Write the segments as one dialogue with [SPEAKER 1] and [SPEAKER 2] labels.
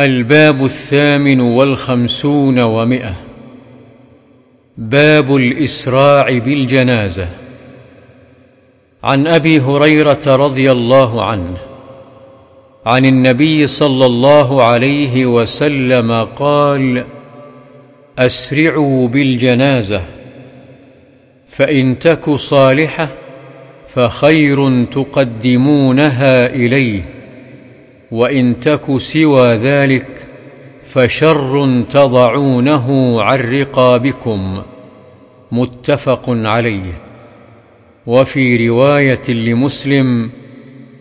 [SPEAKER 1] الباب الثامن والخمسون ومئة. باب الإسراع بالجنازة. عن أبي هريرة رضي الله عنه عن النبي صلى الله عليه وسلم قال أسرعوا بالجنازة فإن تك صالحة فخير تقدمونها إليه. وإن تك سوى ذلك فشر تضعونه عن رقابكم متفق عليه. وفي رواية لمسلم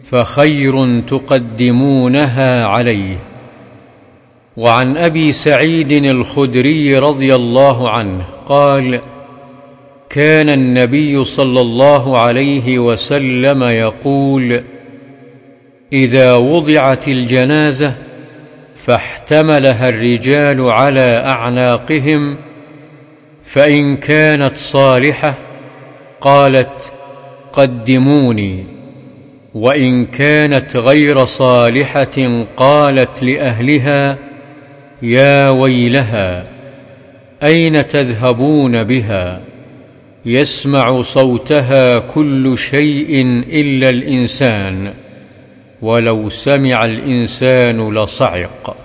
[SPEAKER 1] فخير تقدمونها عليه. وعن أبي سعيد الخدري رضي الله عنه قال كان النبي صلى الله عليه وسلم يقول إذا وضعت الجنازة فاحتملها الرجال على أعناقهم فإن كانت صالحة قالت قدموني وإن كانت غير صالحة قالت لأهلها يا ويلها أين تذهبون بها؟ يسمع صوتها كل شيء إلا الإنسان. ولو سمع الإنسان لصعق.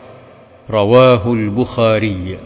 [SPEAKER 1] رواه البخاري.